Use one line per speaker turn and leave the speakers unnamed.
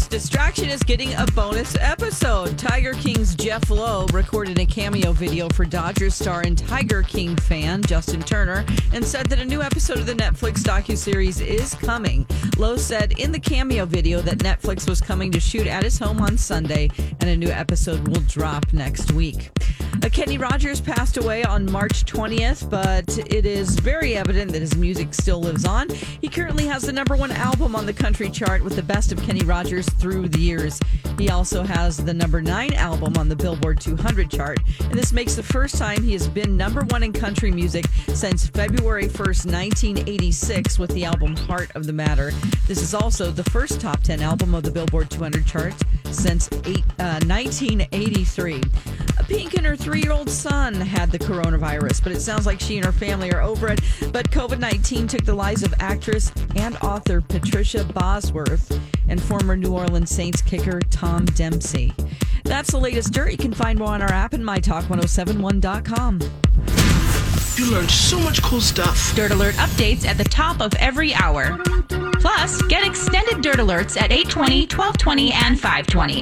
distraction is getting a bonus episode. Tiger King's Jeff Lowe recorded a cameo video for Dodgers star and Tiger King fan Justin Turner and said that a new episode of the Netflix docuseries is coming. Lowe said in the cameo video that Netflix was coming to shoot at his home on Sunday and a new episode will drop next week. Uh, Kenny Rogers passed away on March 20th, but it is very evident that his music still lives on. He currently has the number one album on the country chart with the best of Kenny Rogers through the years. He also has the number nine album on the Billboard 200 chart, and this makes the first time he has been number one in country music since February 1st, 1986, with the album Heart of the Matter. This is also the first top 10 album of the Billboard 200 chart since eight, uh, 1983. A Pink and her three year old son had the coronavirus, but it sounds like she and her family are over it. But COVID 19 took the lives of actress and author Patricia Bosworth and former New Orleans Saints kicker Tom Dempsey. That's the latest dirt. You can find more on our app and mytalk1071.com.
You learned so much cool stuff.
Dirt Alert updates at the top of every hour. Plus, get extended Dirt Alerts at 820, 1220, and 520.